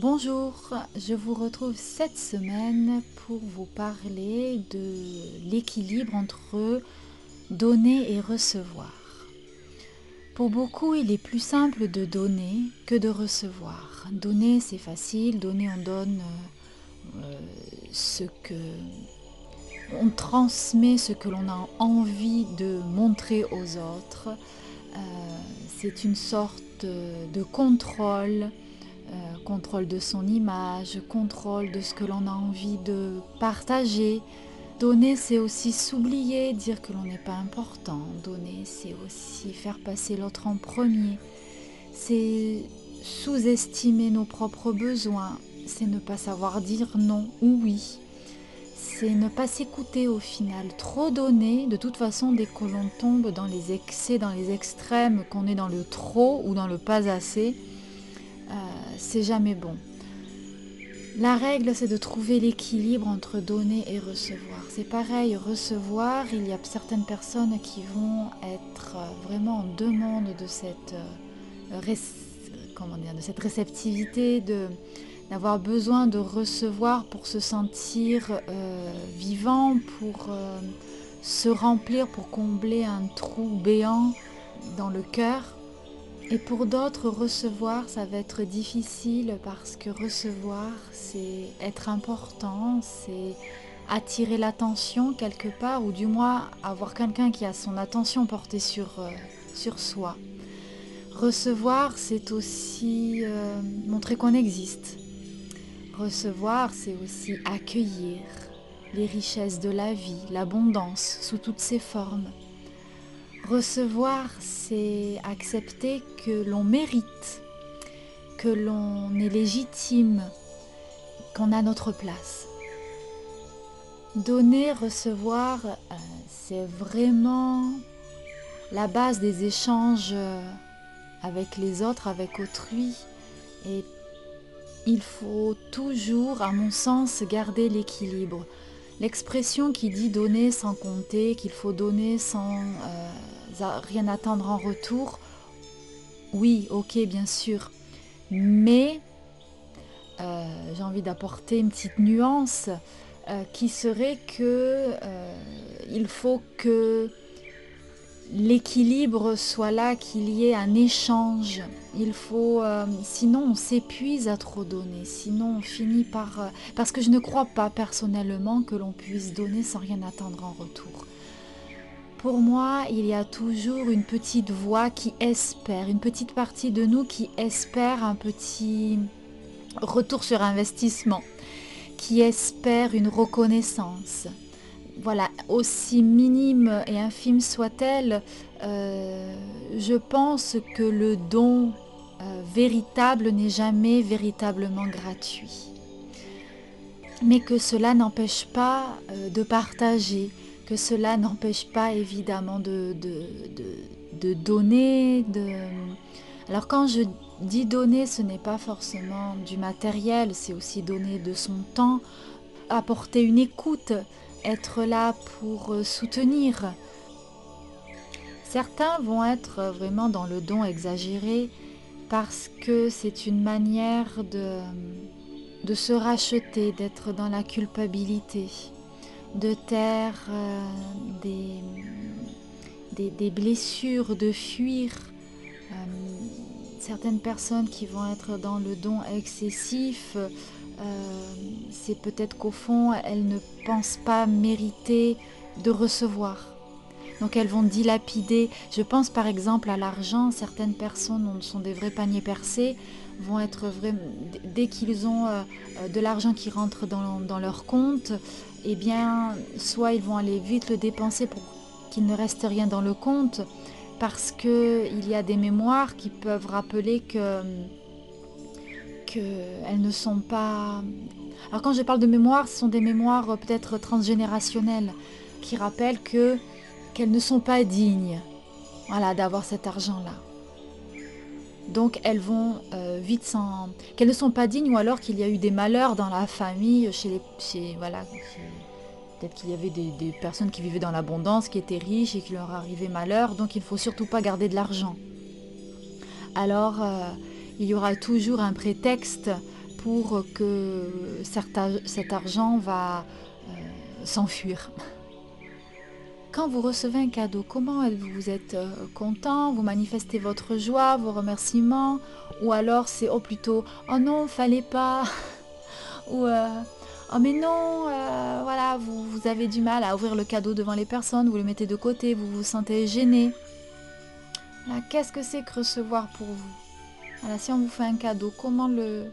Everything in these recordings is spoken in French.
Bonjour, je vous retrouve cette semaine pour vous parler de l'équilibre entre donner et recevoir. Pour beaucoup, il est plus simple de donner que de recevoir. Donner, c'est facile, donner, on donne euh, ce que... On transmet ce que l'on a envie de montrer aux autres. Euh, c'est une sorte de contrôle euh, contrôle de son image, contrôle de ce que l'on a envie de partager. Donner, c'est aussi s'oublier, dire que l'on n'est pas important. Donner, c'est aussi faire passer l'autre en premier. C'est sous-estimer nos propres besoins. C'est ne pas savoir dire non ou oui. C'est ne pas s'écouter au final. Trop donner, de toute façon, dès que l'on tombe dans les excès, dans les extrêmes, qu'on est dans le trop ou dans le pas assez, euh, c'est jamais bon. La règle, c'est de trouver l'équilibre entre donner et recevoir. C'est pareil, recevoir, il y a certaines personnes qui vont être vraiment en demande de cette, euh, de cette réceptivité, de, d'avoir besoin de recevoir pour se sentir euh, vivant, pour se remplir, pour combler un trou béant dans le cœur. Et pour d'autres, recevoir, ça va être difficile parce que recevoir, c'est être important, c'est attirer l'attention quelque part, ou du moins avoir quelqu'un qui a son attention portée sur, euh, soi. Recevoir, c'est aussi euh, montrer qu'on existe. Recevoir, c'est aussi accueillir les richesses de la vie, l'abondance sous toutes ses formes. Recevoir, c'est accepter que l'on mérite, que l'on est légitime, qu'on a notre place. Donner, recevoir, euh, c'est vraiment la base des échanges euh, avec les autres, avec autrui. Et il faut toujours, à mon sens, garder l'équilibre. L'expression qui dit donner sans compter, qu'il faut donner sans euh, rien attendre en retour, oui, ok, bien sûr. Mais euh, j'ai envie d'apporter une petite nuance euh, qui serait que il faut que l'équilibre soit là, qu'il y ait un échange. Il faut, euh, sinon on s'épuise à trop donner, sinon on finit par... Euh, parce que je ne crois pas personnellement que l'on puisse donner sans rien attendre en retour. Pour moi, il y a toujours une petite voix qui espère, une petite partie de nous qui espère un petit retour sur investissement, qui espère une reconnaissance, voilà, aussi minime et infime soit-elle, euh, je pense que le don euh, véritable n'est jamais véritablement gratuit. Mais que cela n'empêche pas euh, de partager, que cela n'empêche pas évidemment de, donner. Alors quand je dis donner, ce n'est pas forcément du matériel, c'est aussi donner de son temps, apporter une écoute, être là pour euh, soutenir. Certains vont être vraiment dans le don exagéré parce que c'est une manière de, se racheter, d'être dans la culpabilité, de taire euh, des, des, blessures, de fuir. Euh, certaines personnes qui vont être dans le don excessif c'est peut-être qu'au fond, elles ne pensent pas mériter de recevoir. Donc elles vont dilapider. Je pense par exemple à l'argent. Certaines personnes sont des vrais paniers percés, vont être dès qu'ils ont euh, de l'argent qui rentre dans, leur compte, eh bien, soit ils vont aller vite le dépenser pour qu'il ne reste rien dans le compte, parce qu'il y a des mémoires qui peuvent rappeler que qu'elles ne sont pas... Alors quand je parle de mémoire, ce sont des mémoires peut-être transgénérationnelles qui rappellent que qu'elles ne sont pas dignes voilà, d'avoir cet argent-là. Donc elles vont euh, vite s'en... qu'elles ne sont pas dignes ou alors qu'il y a eu des malheurs dans la famille, chez les... Voilà, peut-être qu'il y avait des, personnes qui vivaient dans l'abondance, qui étaient riches et qui leur arrivait malheur, donc il ne faut surtout pas garder de l'argent. Alors euh, il y aura toujours un prétexte pour que cet argent va euh, s'enfuir. Quand vous recevez un cadeau, comment vous êtes euh, content? Vous manifestez votre joie, vos remerciements? Ou alors c'est oh plutôt oh non, fallait pas Ou euh, oh mais non, voilà, vous, vous, avez du mal à ouvrir le cadeau devant les personnes, vous le mettez de côté, vous vous sentez gêné. Qu'est-ce que c'est que recevoir pour vous? Voilà, Si on vous fait un cadeau, comment le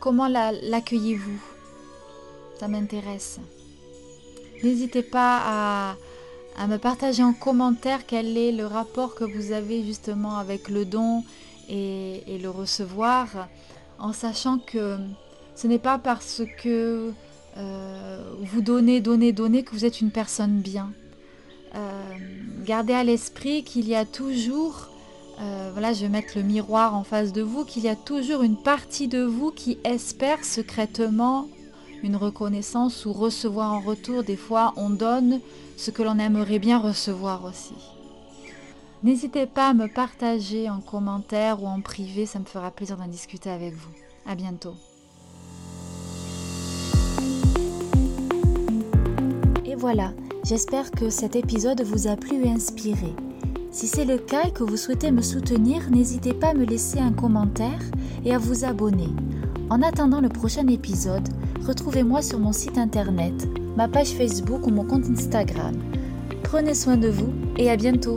comment l'accueillez-vous? Ça m'intéresse. N'hésitez pas à, me partager en commentaire quel est le rapport que vous avez justement avec le don et, le recevoir, en sachant que ce n'est pas parce que euh, vous donnez, donnez, donnez que vous êtes une personne bien. Euh, gardez à l'esprit qu'il y a toujours, euh, voilà, je vais mettre le miroir en face de vous, qu'il y a toujours une partie de vous qui espère secrètement une reconnaissance ou recevoir en retour. Des fois, on donne ce que l'on aimerait bien recevoir aussi. N'hésitez pas à me partager en commentaire ou en privé, ça me fera plaisir d'en discuter avec vous. À bientôt. Et voilà, j'espère que cet épisode vous a plu et inspiré. Si c'est le cas et que vous souhaitez me soutenir, n'hésitez pas à me laisser un commentaire et à vous abonner. En attendant le prochain épisode, retrouvez-moi sur mon site internet, ma page Facebook ou mon compte Instagram. Prenez soin de vous et à bientôt